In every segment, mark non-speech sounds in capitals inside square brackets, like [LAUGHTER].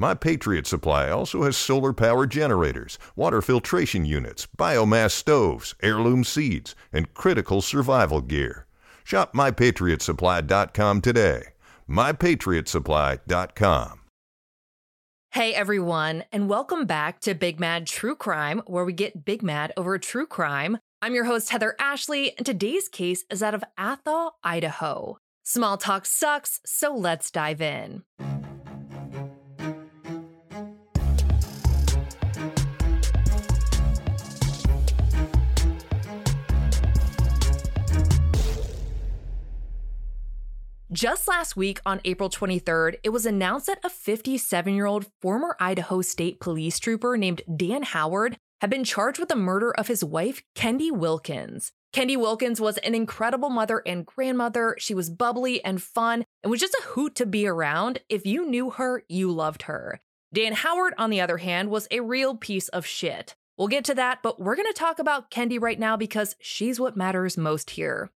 My Patriot Supply also has solar power generators, water filtration units, biomass stoves, heirloom seeds, and critical survival gear. Shop mypatriotsupply.com today. mypatriotsupply.com. Hey everyone, and welcome back to Big Mad True Crime, where we get big mad over true crime. I'm your host, Heather Ashley, and today's case is out of Athol, Idaho. Small talk sucks, so let's dive in. Just last week, on April 23rd, it was announced that a 57 year old former Idaho State Police trooper named Dan Howard had been charged with the murder of his wife, Kendy Wilkins. Kendy Wilkins was an incredible mother and grandmother. She was bubbly and fun and was just a hoot to be around. If you knew her, you loved her. Dan Howard, on the other hand, was a real piece of shit. We'll get to that, but we're going to talk about Kendy right now because she's what matters most here.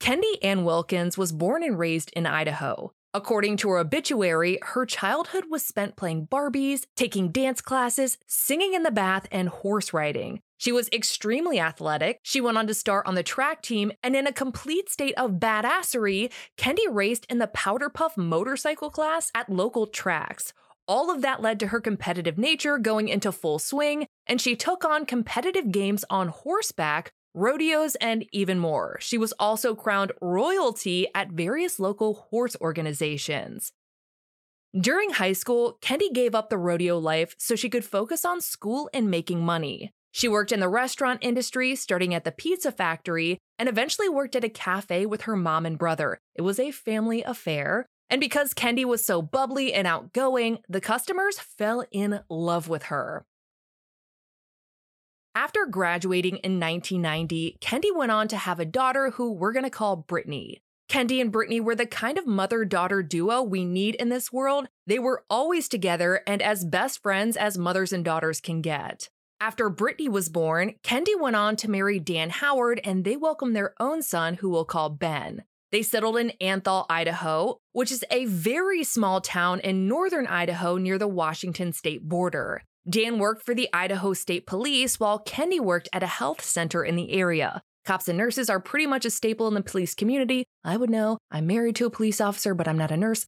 Kendy Ann Wilkins was born and raised in Idaho. According to her obituary, her childhood was spent playing Barbies, taking dance classes, singing in the bath, and horse riding. She was extremely athletic. She went on to start on the track team, and in a complete state of badassery, Kendy raced in the Powder Puff motorcycle class at local tracks. All of that led to her competitive nature going into full swing, and she took on competitive games on horseback rodeos, and even more. She was also crowned royalty at various local horse organizations. During high school, Kendy gave up the rodeo life so she could focus on school and making money. She worked in the restaurant industry, starting at the pizza factory, and eventually worked at a cafe with her mom and brother. It was a family affair. And because Kendy was so bubbly and outgoing, the customers fell in love with her. After graduating in 1990, Kendy went on to have a daughter who we're going to call Brittany. Kendy and Brittany were the kind of mother daughter duo we need in this world. They were always together and as best friends as mothers and daughters can get. After Brittany was born, Kendy went on to marry Dan Howard and they welcomed their own son, who we'll call Ben. They settled in Athol, Idaho, which is a very small town in northern Idaho near the Washington state border. Dan worked for the Idaho State Police while Kendy worked at a health center in the area. Cops and nurses are pretty much a staple in the police community. I would know. I'm married to a police officer, but I'm not a nurse.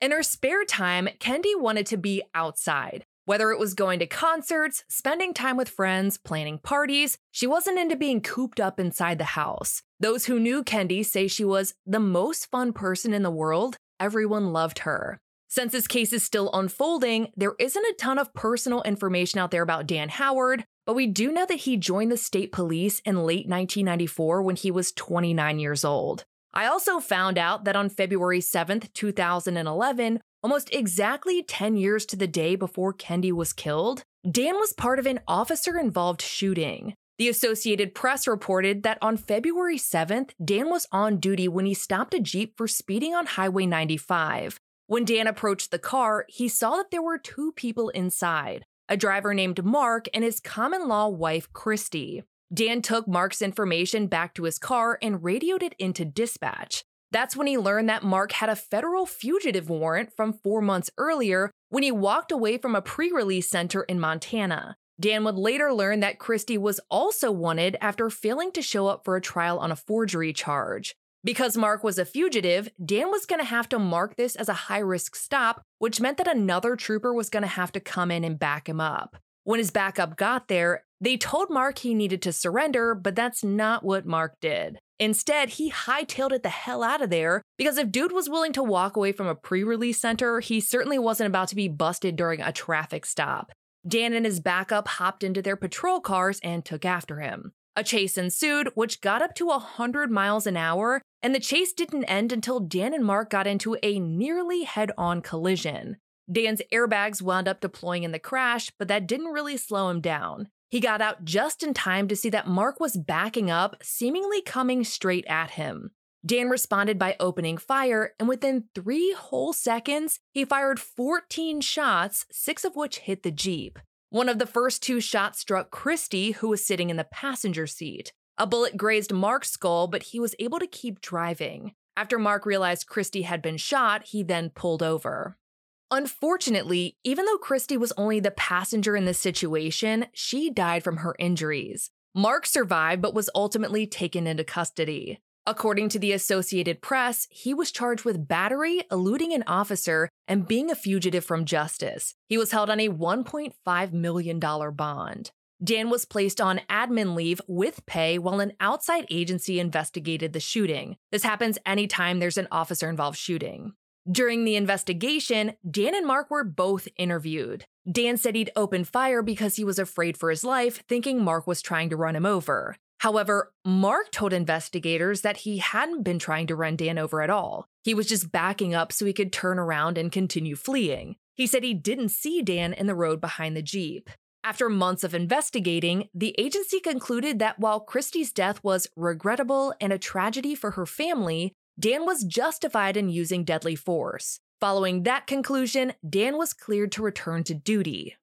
In her spare time, Kendy wanted to be outside. Whether it was going to concerts, spending time with friends, planning parties, she wasn't into being cooped up inside the house. Those who knew Kendy say she was the most fun person in the world. Everyone loved her. Since this case is still unfolding, there isn't a ton of personal information out there about Dan Howard, but we do know that he joined the state police in late 1994 when he was 29 years old. I also found out that on February 7th, 2011, almost exactly 10 years to the day before Kendy was killed, Dan was part of an officer involved shooting. The Associated Press reported that on February 7th, Dan was on duty when he stopped a Jeep for speeding on Highway 95. When Dan approached the car, he saw that there were two people inside a driver named Mark and his common law wife, Christy. Dan took Mark's information back to his car and radioed it into dispatch. That's when he learned that Mark had a federal fugitive warrant from four months earlier when he walked away from a pre release center in Montana. Dan would later learn that Christy was also wanted after failing to show up for a trial on a forgery charge. Because Mark was a fugitive, Dan was going to have to mark this as a high risk stop, which meant that another trooper was going to have to come in and back him up. When his backup got there, they told Mark he needed to surrender, but that's not what Mark did. Instead, he hightailed it the hell out of there because if Dude was willing to walk away from a pre release center, he certainly wasn't about to be busted during a traffic stop. Dan and his backup hopped into their patrol cars and took after him. A chase ensued, which got up to 100 miles an hour, and the chase didn't end until Dan and Mark got into a nearly head on collision. Dan's airbags wound up deploying in the crash, but that didn't really slow him down. He got out just in time to see that Mark was backing up, seemingly coming straight at him. Dan responded by opening fire, and within three whole seconds, he fired 14 shots, six of which hit the Jeep. One of the first two shots struck Christy, who was sitting in the passenger seat. A bullet grazed Mark's skull, but he was able to keep driving. After Mark realized Christy had been shot, he then pulled over. Unfortunately, even though Christy was only the passenger in this situation, she died from her injuries. Mark survived but was ultimately taken into custody. According to the Associated Press, he was charged with battery, eluding an officer, and being a fugitive from justice. He was held on a $1.5 million bond. Dan was placed on admin leave with pay while an outside agency investigated the shooting. This happens anytime there's an officer involved shooting. During the investigation, Dan and Mark were both interviewed. Dan said he'd opened fire because he was afraid for his life, thinking Mark was trying to run him over. However, Mark told investigators that he hadn't been trying to run Dan over at all. He was just backing up so he could turn around and continue fleeing. He said he didn't see Dan in the road behind the Jeep. After months of investigating, the agency concluded that while Christy's death was regrettable and a tragedy for her family, Dan was justified in using deadly force. Following that conclusion, Dan was cleared to return to duty.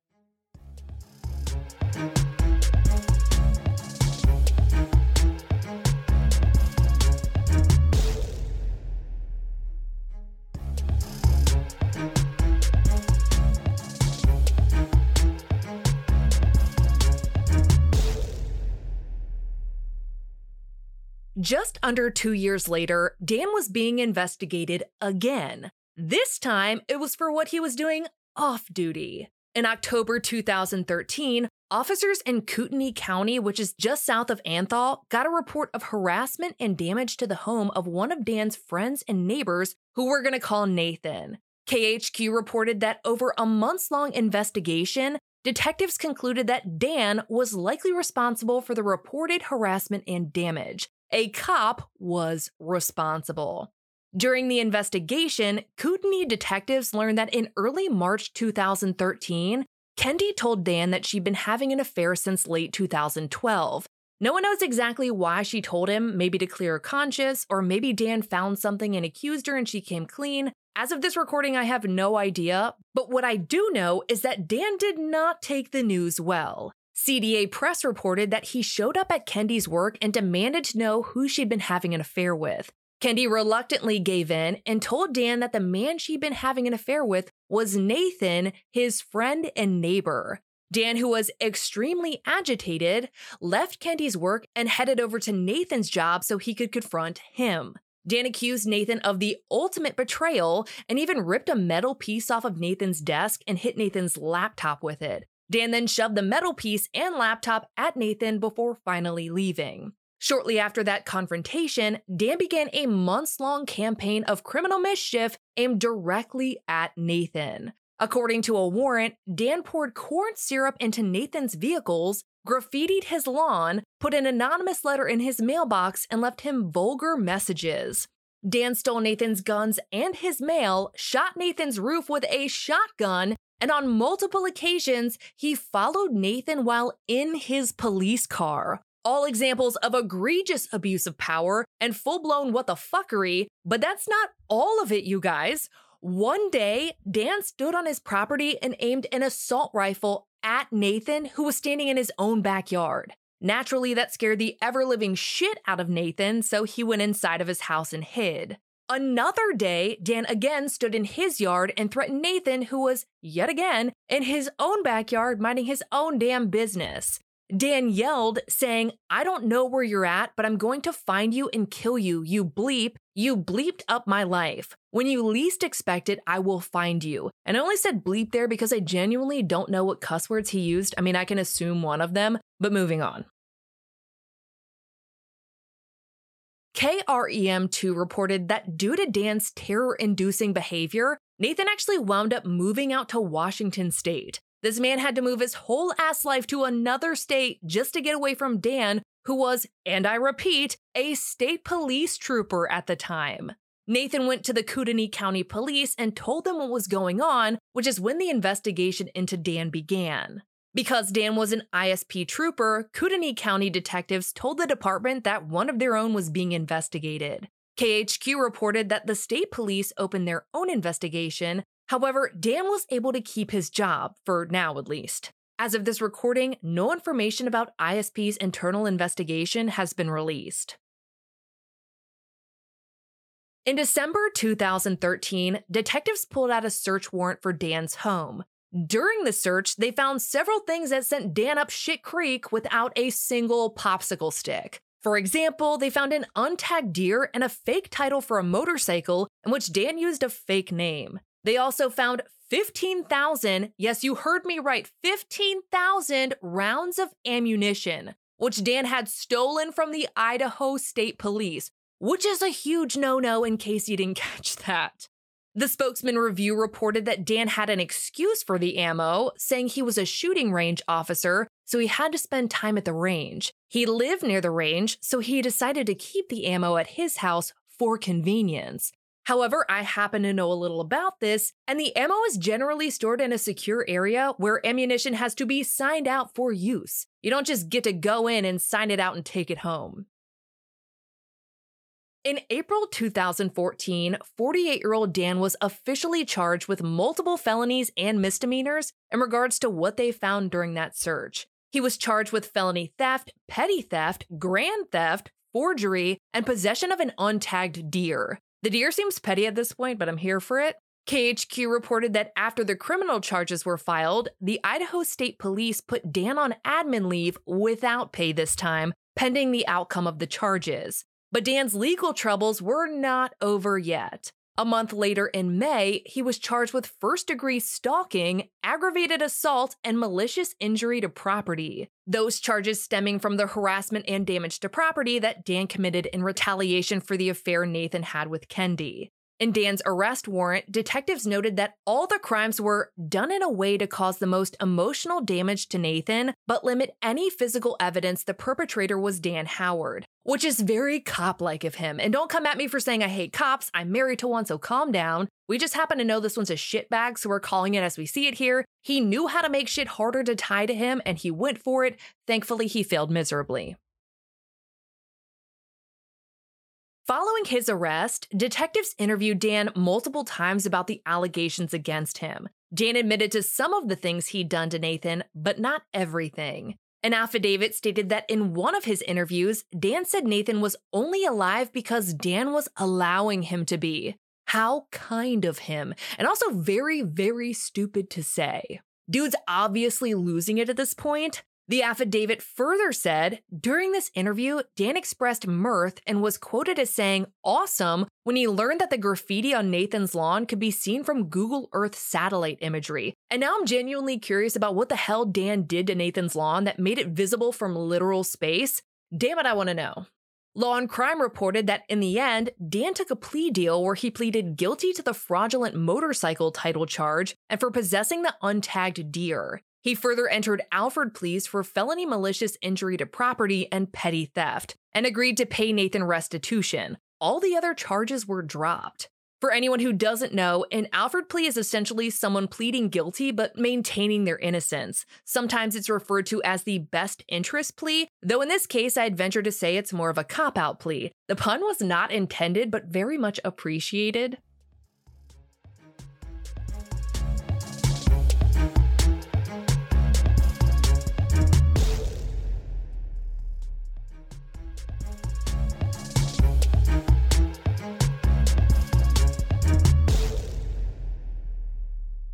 Just under two years later, Dan was being investigated again. This time, it was for what he was doing off duty. In October 2013, officers in Kootenai County, which is just south of Athol, got a report of harassment and damage to the home of one of Dan's friends and neighbors, who we're going to call Nathan. KHQ reported that over a months long investigation, detectives concluded that Dan was likely responsible for the reported harassment and damage a cop was responsible. During the investigation, Kootenai detectives learned that in early March 2013, Kendy told Dan that she'd been having an affair since late 2012. No one knows exactly why she told him, maybe to clear her conscience, or maybe Dan found something and accused her and she came clean. As of this recording, I have no idea, but what I do know is that Dan did not take the news well. CDA Press reported that he showed up at Kendy's work and demanded to know who she'd been having an affair with. Kendy reluctantly gave in and told Dan that the man she'd been having an affair with was Nathan, his friend and neighbor. Dan, who was extremely agitated, left Kendy's work and headed over to Nathan's job so he could confront him. Dan accused Nathan of the ultimate betrayal and even ripped a metal piece off of Nathan's desk and hit Nathan's laptop with it. Dan then shoved the metal piece and laptop at Nathan before finally leaving. Shortly after that confrontation, Dan began a months long campaign of criminal mischief aimed directly at Nathan. According to a warrant, Dan poured corn syrup into Nathan's vehicles, graffitied his lawn, put an anonymous letter in his mailbox, and left him vulgar messages. Dan stole Nathan's guns and his mail, shot Nathan's roof with a shotgun, and on multiple occasions, he followed Nathan while in his police car. All examples of egregious abuse of power and full blown what the fuckery, but that's not all of it, you guys. One day, Dan stood on his property and aimed an assault rifle at Nathan, who was standing in his own backyard. Naturally, that scared the ever living shit out of Nathan, so he went inside of his house and hid. Another day, Dan again stood in his yard and threatened Nathan, who was, yet again, in his own backyard minding his own damn business. Dan yelled, saying, I don't know where you're at, but I'm going to find you and kill you, you bleep. You bleeped up my life. When you least expect it, I will find you. And I only said bleep there because I genuinely don't know what cuss words he used. I mean, I can assume one of them, but moving on. KREM2 reported that due to Dan's terror inducing behavior, Nathan actually wound up moving out to Washington state. This man had to move his whole ass life to another state just to get away from Dan, who was, and I repeat, a state police trooper at the time. Nathan went to the Kootenai County Police and told them what was going on, which is when the investigation into Dan began. Because Dan was an ISP trooper, Kootenai County detectives told the department that one of their own was being investigated. KHQ reported that the state police opened their own investigation. However, Dan was able to keep his job, for now at least. As of this recording, no information about ISP's internal investigation has been released. In December 2013, detectives pulled out a search warrant for Dan's home. During the search, they found several things that sent Dan up shit creek without a single popsicle stick. For example, they found an untagged deer and a fake title for a motorcycle in which Dan used a fake name. They also found 15,000, yes, you heard me right, 15,000 rounds of ammunition, which Dan had stolen from the Idaho State Police, which is a huge no no in case you didn't [LAUGHS] catch that. The spokesman review reported that Dan had an excuse for the ammo, saying he was a shooting range officer, so he had to spend time at the range. He lived near the range, so he decided to keep the ammo at his house for convenience. However, I happen to know a little about this, and the ammo is generally stored in a secure area where ammunition has to be signed out for use. You don't just get to go in and sign it out and take it home. In April 2014, 48 year old Dan was officially charged with multiple felonies and misdemeanors in regards to what they found during that search. He was charged with felony theft, petty theft, grand theft, forgery, and possession of an untagged deer. The deer seems petty at this point, but I'm here for it. KHQ reported that after the criminal charges were filed, the Idaho State Police put Dan on admin leave without pay this time, pending the outcome of the charges. But Dan's legal troubles were not over yet. A month later in May, he was charged with first degree stalking, aggravated assault, and malicious injury to property. Those charges stemming from the harassment and damage to property that Dan committed in retaliation for the affair Nathan had with Kendy. In Dan's arrest warrant, detectives noted that all the crimes were done in a way to cause the most emotional damage to Nathan, but limit any physical evidence the perpetrator was Dan Howard, which is very cop like of him. And don't come at me for saying I hate cops. I'm married to one, so calm down. We just happen to know this one's a shitbag, so we're calling it as we see it here. He knew how to make shit harder to tie to him, and he went for it. Thankfully, he failed miserably. Following his arrest, detectives interviewed Dan multiple times about the allegations against him. Dan admitted to some of the things he'd done to Nathan, but not everything. An affidavit stated that in one of his interviews, Dan said Nathan was only alive because Dan was allowing him to be. How kind of him, and also very, very stupid to say. Dude's obviously losing it at this point, the affidavit further said during this interview, Dan expressed mirth and was quoted as saying, awesome, when he learned that the graffiti on Nathan's lawn could be seen from Google Earth satellite imagery. And now I'm genuinely curious about what the hell Dan did to Nathan's lawn that made it visible from literal space. Damn it, I want to know. Law and Crime reported that in the end, Dan took a plea deal where he pleaded guilty to the fraudulent motorcycle title charge and for possessing the untagged deer. He further entered Alford pleas for felony malicious injury to property and petty theft, and agreed to pay Nathan restitution. All the other charges were dropped. For anyone who doesn't know, an Alford plea is essentially someone pleading guilty but maintaining their innocence. Sometimes it's referred to as the best interest plea, though in this case, I'd venture to say it's more of a cop out plea. The pun was not intended, but very much appreciated.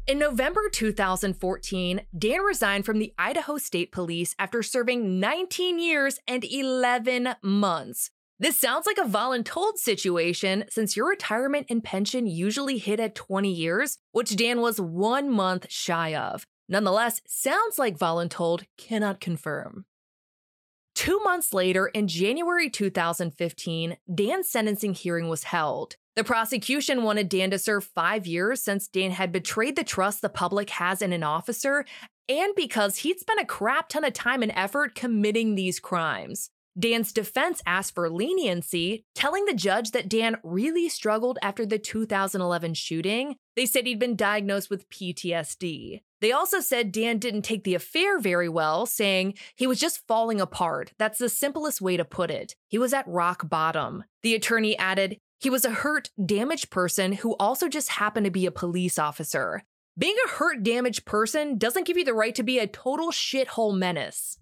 In November 2014, Dan resigned from the Idaho State Police after serving 19 years and 11 months. This sounds like a voluntold situation since your retirement and pension usually hit at 20 years, which Dan was one month shy of. Nonetheless, sounds like voluntold, cannot confirm. Two months later, in January 2015, Dan's sentencing hearing was held. The prosecution wanted Dan to serve five years since Dan had betrayed the trust the public has in an officer and because he'd spent a crap ton of time and effort committing these crimes. Dan's defense asked for leniency, telling the judge that Dan really struggled after the 2011 shooting. They said he'd been diagnosed with PTSD. They also said Dan didn't take the affair very well, saying he was just falling apart. That's the simplest way to put it. He was at rock bottom. The attorney added, he was a hurt, damaged person who also just happened to be a police officer. Being a hurt, damaged person doesn't give you the right to be a total shithole menace.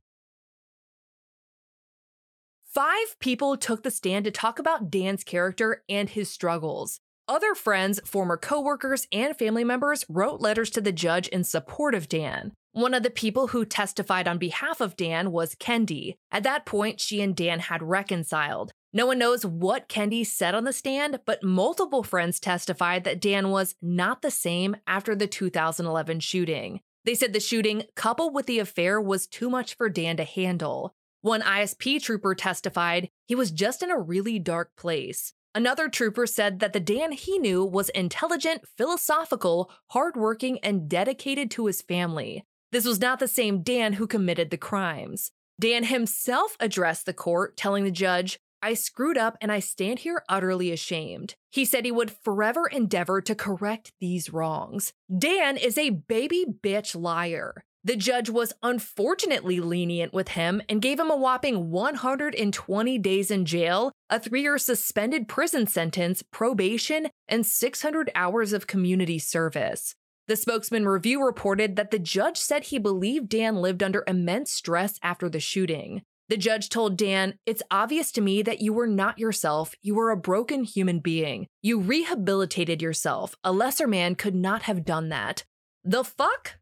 Five people took the stand to talk about Dan's character and his struggles. Other friends, former coworkers, and family members wrote letters to the judge in support of Dan. One of the people who testified on behalf of Dan was Kendy. At that point, she and Dan had reconciled. No one knows what Kendy said on the stand, but multiple friends testified that Dan was not the same after the 2011 shooting. They said the shooting, coupled with the affair, was too much for Dan to handle. One ISP trooper testified he was just in a really dark place. Another trooper said that the Dan he knew was intelligent, philosophical, hardworking, and dedicated to his family. This was not the same Dan who committed the crimes. Dan himself addressed the court, telling the judge, I screwed up and I stand here utterly ashamed. He said he would forever endeavor to correct these wrongs. Dan is a baby bitch liar. The judge was unfortunately lenient with him and gave him a whopping 120 days in jail, a three year suspended prison sentence, probation, and 600 hours of community service. The spokesman review reported that the judge said he believed Dan lived under immense stress after the shooting. The judge told Dan, It's obvious to me that you were not yourself. You were a broken human being. You rehabilitated yourself. A lesser man could not have done that. The fuck?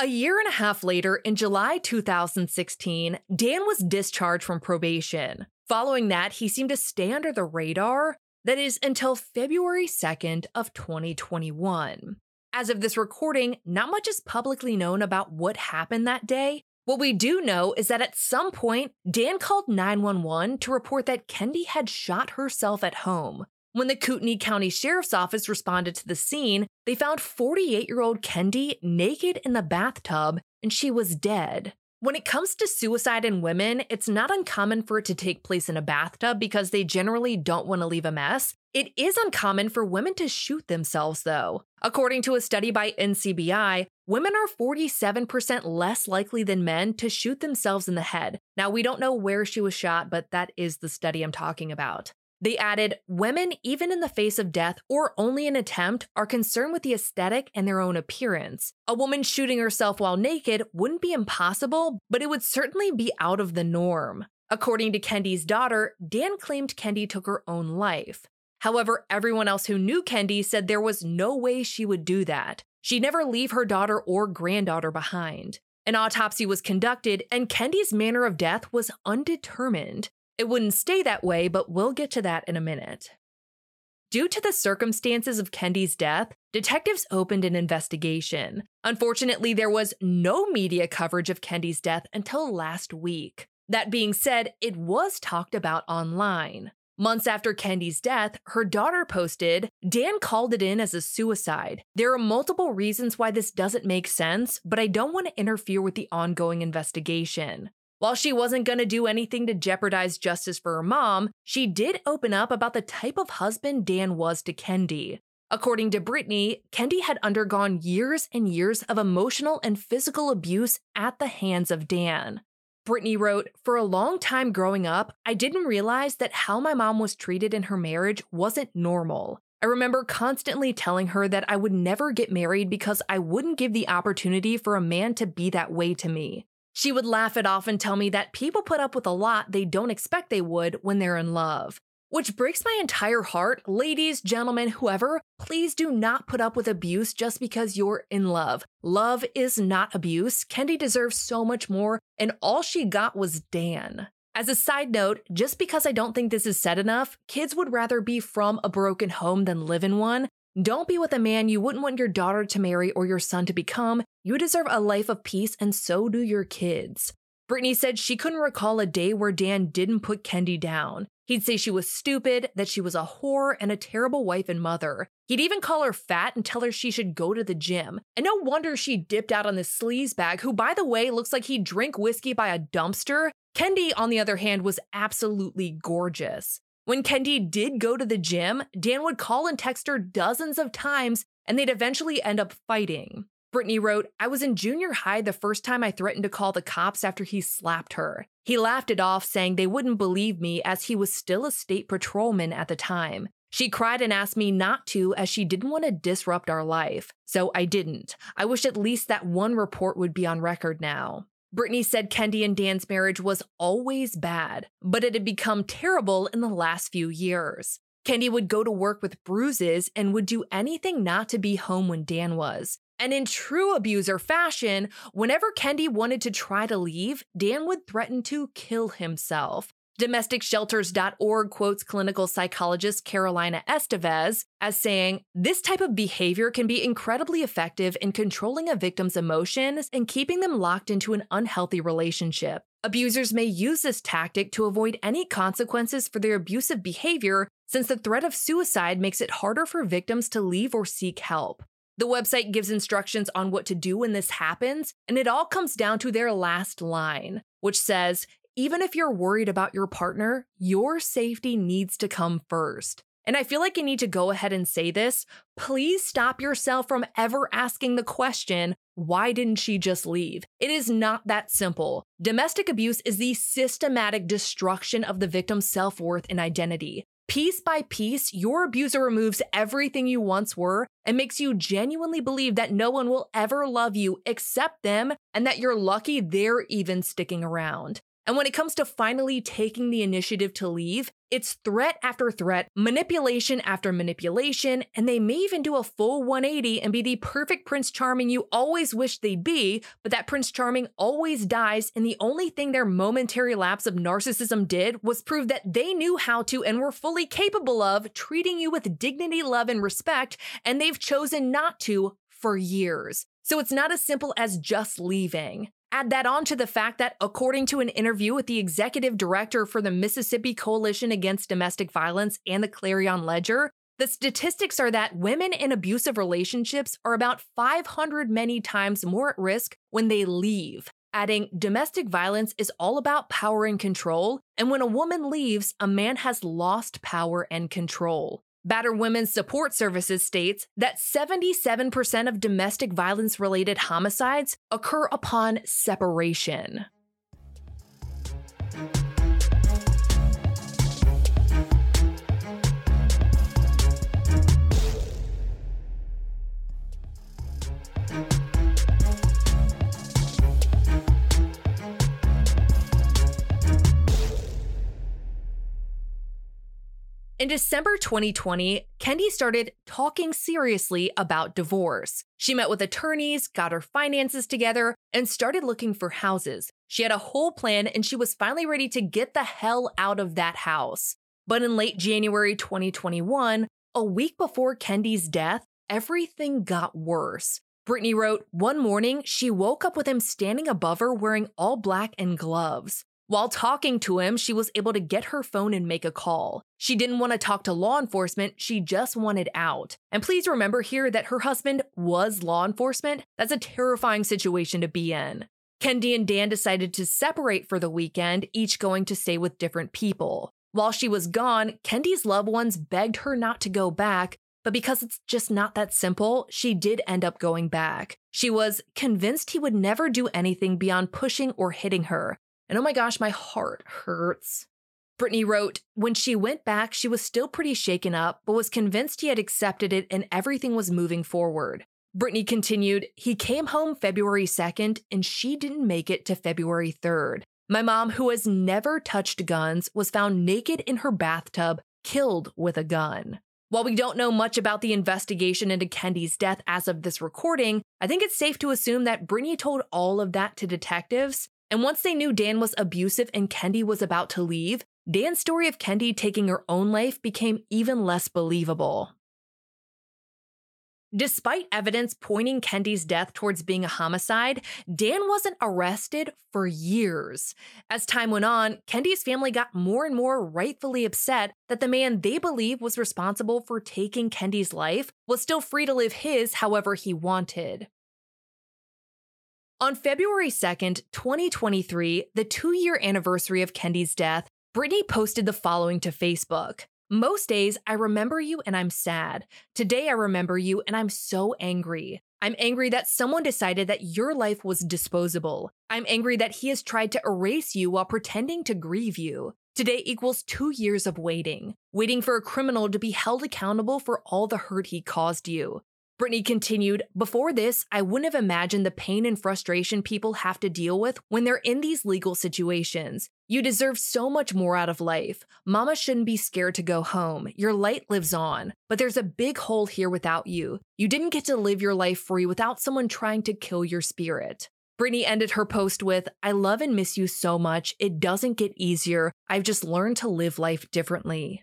A year and a half later, in July 2016, Dan was discharged from probation. Following that, he seemed to stay under the radar, that is until February 2nd of 2021. As of this recording, not much is publicly known about what happened that day. What we do know is that at some point, Dan called 911 to report that Kendy had shot herself at home. When the Kootenai County Sheriff's Office responded to the scene, they found 48 year old Kendy naked in the bathtub and she was dead. When it comes to suicide in women, it's not uncommon for it to take place in a bathtub because they generally don't want to leave a mess. It is uncommon for women to shoot themselves, though. According to a study by NCBI, women are 47% less likely than men to shoot themselves in the head. Now, we don't know where she was shot, but that is the study I'm talking about. They added, Women, even in the face of death or only an attempt, are concerned with the aesthetic and their own appearance. A woman shooting herself while naked wouldn't be impossible, but it would certainly be out of the norm. According to Kendy's daughter, Dan claimed Kendy took her own life. However, everyone else who knew Kendy said there was no way she would do that. She'd never leave her daughter or granddaughter behind. An autopsy was conducted, and Kendy's manner of death was undetermined. It wouldn't stay that way, but we'll get to that in a minute. Due to the circumstances of Kendy's death, detectives opened an investigation. Unfortunately, there was no media coverage of Kendy's death until last week. That being said, it was talked about online. Months after Kendy's death, her daughter posted, Dan called it in as a suicide. There are multiple reasons why this doesn't make sense, but I don't want to interfere with the ongoing investigation. While she wasn't going to do anything to jeopardize justice for her mom, she did open up about the type of husband Dan was to Kendy. According to Brittany, Kendy had undergone years and years of emotional and physical abuse at the hands of Dan. Brittany wrote, For a long time growing up, I didn't realize that how my mom was treated in her marriage wasn't normal. I remember constantly telling her that I would never get married because I wouldn't give the opportunity for a man to be that way to me. She would laugh it off and tell me that people put up with a lot they don't expect they would when they're in love. Which breaks my entire heart. Ladies, gentlemen, whoever, please do not put up with abuse just because you're in love. Love is not abuse. Kendy deserves so much more, and all she got was Dan. As a side note, just because I don't think this is said enough, kids would rather be from a broken home than live in one. Don't be with a man you wouldn't want your daughter to marry or your son to become. You deserve a life of peace, and so do your kids. Brittany said she couldn't recall a day where Dan didn't put Kendy down. He'd say she was stupid, that she was a whore, and a terrible wife and mother. He'd even call her fat and tell her she should go to the gym. And no wonder she dipped out on this sleaze bag, who, by the way, looks like he'd drink whiskey by a dumpster. Kendy, on the other hand, was absolutely gorgeous. When Kendy did go to the gym, Dan would call and text her dozens of times, and they'd eventually end up fighting. Brittany wrote, I was in junior high the first time I threatened to call the cops after he slapped her. He laughed it off, saying they wouldn't believe me as he was still a state patrolman at the time. She cried and asked me not to as she didn't want to disrupt our life. So I didn't. I wish at least that one report would be on record now. Brittany said Kendy and Dan's marriage was always bad, but it had become terrible in the last few years. Kendy would go to work with bruises and would do anything not to be home when Dan was. And in true abuser fashion, whenever Kendy wanted to try to leave, Dan would threaten to kill himself. DomesticShelters.org quotes clinical psychologist Carolina Estevez as saying, This type of behavior can be incredibly effective in controlling a victim's emotions and keeping them locked into an unhealthy relationship. Abusers may use this tactic to avoid any consequences for their abusive behavior, since the threat of suicide makes it harder for victims to leave or seek help. The website gives instructions on what to do when this happens, and it all comes down to their last line, which says, even if you're worried about your partner, your safety needs to come first. And I feel like you need to go ahead and say this. Please stop yourself from ever asking the question, why didn't she just leave? It is not that simple. Domestic abuse is the systematic destruction of the victim's self worth and identity. Piece by piece, your abuser removes everything you once were and makes you genuinely believe that no one will ever love you except them and that you're lucky they're even sticking around. And when it comes to finally taking the initiative to leave, it's threat after threat, manipulation after manipulation, and they may even do a full 180 and be the perfect Prince Charming you always wished they'd be, but that Prince Charming always dies, and the only thing their momentary lapse of narcissism did was prove that they knew how to and were fully capable of treating you with dignity, love, and respect, and they've chosen not to for years. So it's not as simple as just leaving. Add that on to the fact that, according to an interview with the executive director for the Mississippi Coalition Against Domestic Violence and the Clarion Ledger, the statistics are that women in abusive relationships are about 500 many times more at risk when they leave. Adding, domestic violence is all about power and control, and when a woman leaves, a man has lost power and control. Battered Women's Support Services states that 77% of domestic violence related homicides occur upon separation. In December 2020, Kendy started talking seriously about divorce. She met with attorneys, got her finances together, and started looking for houses. She had a whole plan and she was finally ready to get the hell out of that house. But in late January 2021, a week before Kendy's death, everything got worse. Brittany wrote, One morning, she woke up with him standing above her wearing all black and gloves. While talking to him, she was able to get her phone and make a call. She didn't want to talk to law enforcement, she just wanted out. And please remember here that her husband was law enforcement. That's a terrifying situation to be in. Kendy and Dan decided to separate for the weekend, each going to stay with different people. While she was gone, Kendy's loved ones begged her not to go back, but because it's just not that simple, she did end up going back. She was convinced he would never do anything beyond pushing or hitting her, and oh my gosh, my heart hurts. Brittany wrote, when she went back, she was still pretty shaken up, but was convinced he had accepted it and everything was moving forward. Brittany continued, he came home February 2nd and she didn't make it to February 3rd. My mom, who has never touched guns, was found naked in her bathtub, killed with a gun. While we don't know much about the investigation into Kendy's death as of this recording, I think it's safe to assume that Brittany told all of that to detectives, and once they knew Dan was abusive and Kendy was about to leave, Dan's story of Kendy taking her own life became even less believable. Despite evidence pointing Kendy's death towards being a homicide, Dan wasn't arrested for years. As time went on, Kendy's family got more and more rightfully upset that the man they believe was responsible for taking Kendy's life was still free to live his however he wanted. On February 2nd, 2023, the two year anniversary of Kendy's death, Brittany posted the following to Facebook. Most days, I remember you and I'm sad. Today, I remember you and I'm so angry. I'm angry that someone decided that your life was disposable. I'm angry that he has tried to erase you while pretending to grieve you. Today equals two years of waiting, waiting for a criminal to be held accountable for all the hurt he caused you. Brittany continued, Before this, I wouldn't have imagined the pain and frustration people have to deal with when they're in these legal situations. You deserve so much more out of life. Mama shouldn't be scared to go home. Your light lives on. But there's a big hole here without you. You didn't get to live your life free without someone trying to kill your spirit. Brittany ended her post with, I love and miss you so much. It doesn't get easier. I've just learned to live life differently.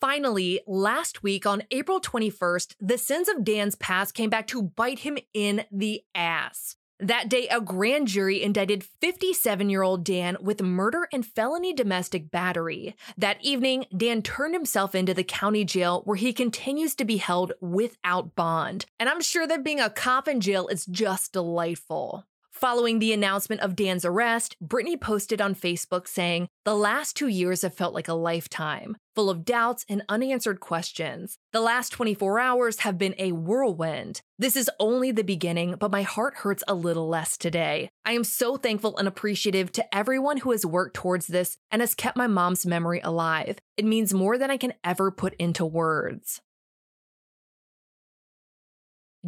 Finally, last week on April 21st, the sins of Dan's past came back to bite him in the ass. That day, a grand jury indicted 57 year old Dan with murder and felony domestic battery. That evening, Dan turned himself into the county jail where he continues to be held without bond. And I'm sure that being a cop in jail is just delightful. Following the announcement of Dan's arrest, Brittany posted on Facebook saying, The last two years have felt like a lifetime, full of doubts and unanswered questions. The last 24 hours have been a whirlwind. This is only the beginning, but my heart hurts a little less today. I am so thankful and appreciative to everyone who has worked towards this and has kept my mom's memory alive. It means more than I can ever put into words.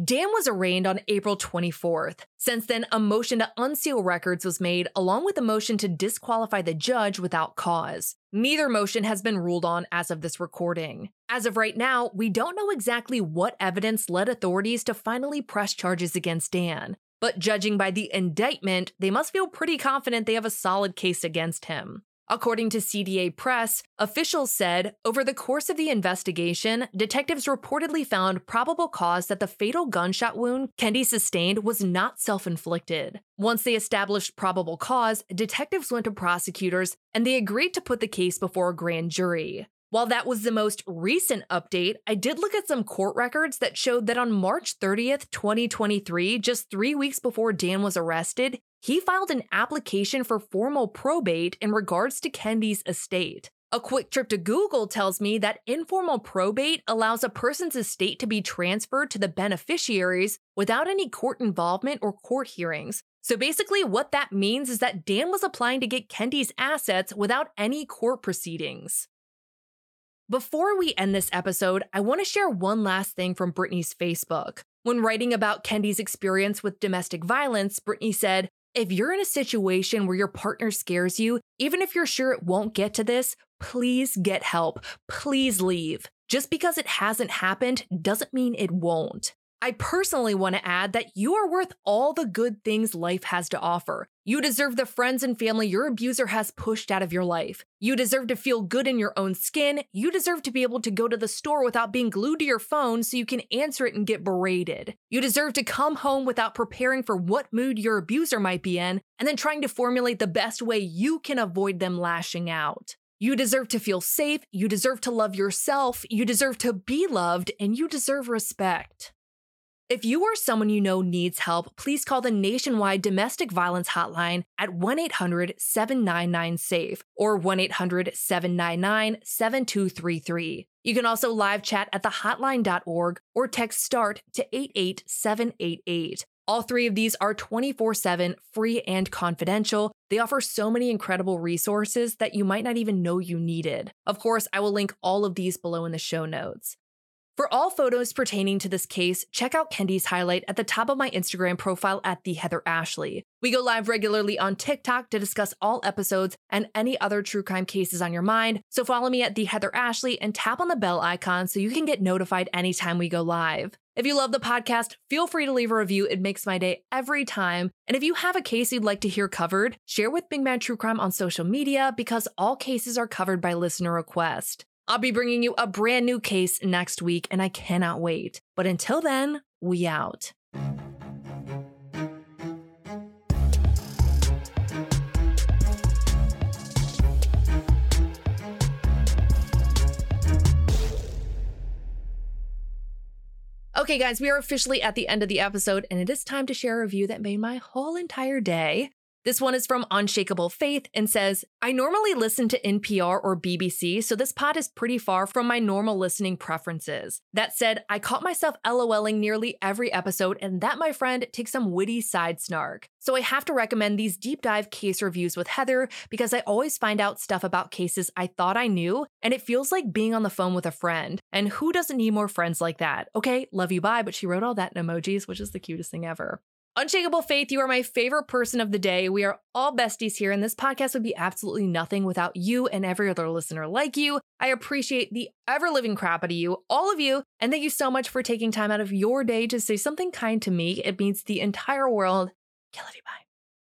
Dan was arraigned on April 24th. Since then, a motion to unseal records was made, along with a motion to disqualify the judge without cause. Neither motion has been ruled on as of this recording. As of right now, we don't know exactly what evidence led authorities to finally press charges against Dan. But judging by the indictment, they must feel pretty confident they have a solid case against him. According to CDA Press, officials said over the course of the investigation, detectives reportedly found probable cause that the fatal gunshot wound Kendy sustained was not self inflicted. Once they established probable cause, detectives went to prosecutors and they agreed to put the case before a grand jury. While that was the most recent update, I did look at some court records that showed that on March 30th, 2023, just three weeks before Dan was arrested, he filed an application for formal probate in regards to Kendy's estate. A quick trip to Google tells me that informal probate allows a person's estate to be transferred to the beneficiaries without any court involvement or court hearings. So basically, what that means is that Dan was applying to get Kendy's assets without any court proceedings. Before we end this episode, I want to share one last thing from Brittany's Facebook. When writing about Kendy's experience with domestic violence, Brittany said, If you're in a situation where your partner scares you, even if you're sure it won't get to this, please get help. Please leave. Just because it hasn't happened doesn't mean it won't. I personally want to add that you are worth all the good things life has to offer. You deserve the friends and family your abuser has pushed out of your life. You deserve to feel good in your own skin. You deserve to be able to go to the store without being glued to your phone so you can answer it and get berated. You deserve to come home without preparing for what mood your abuser might be in and then trying to formulate the best way you can avoid them lashing out. You deserve to feel safe. You deserve to love yourself. You deserve to be loved and you deserve respect. If you or someone you know needs help, please call the nationwide domestic violence hotline at 1 800 799 SAFE or 1 800 799 7233. You can also live chat at thehotline.org or text START to 88788. All three of these are 24 7 free and confidential. They offer so many incredible resources that you might not even know you needed. Of course, I will link all of these below in the show notes. For all photos pertaining to this case, check out Kendy's highlight at the top of my Instagram profile at the Heather Ashley. We go live regularly on TikTok to discuss all episodes and any other true crime cases on your mind. So follow me at the Heather Ashley and tap on the bell icon so you can get notified anytime we go live. If you love the podcast, feel free to leave a review. It makes my day every time. And if you have a case you'd like to hear covered, share with Big Mad True Crime on social media because all cases are covered by listener request. I'll be bringing you a brand new case next week, and I cannot wait. But until then, we out. Okay, guys, we are officially at the end of the episode, and it is time to share a review that made my whole entire day. This one is from Unshakable Faith and says, I normally listen to NPR or BBC, so this pod is pretty far from my normal listening preferences. That said, I caught myself LOLing nearly every episode, and that, my friend, takes some witty side snark. So I have to recommend these deep dive case reviews with Heather because I always find out stuff about cases I thought I knew, and it feels like being on the phone with a friend. And who doesn't need more friends like that? Okay, love you, bye, but she wrote all that in emojis, which is the cutest thing ever. Unshakable Faith, you are my favorite person of the day. We are all besties here, and this podcast would be absolutely nothing without you and every other listener like you. I appreciate the ever living crap out of you, all of you, and thank you so much for taking time out of your day to say something kind to me. It means the entire world. Love you. Bye.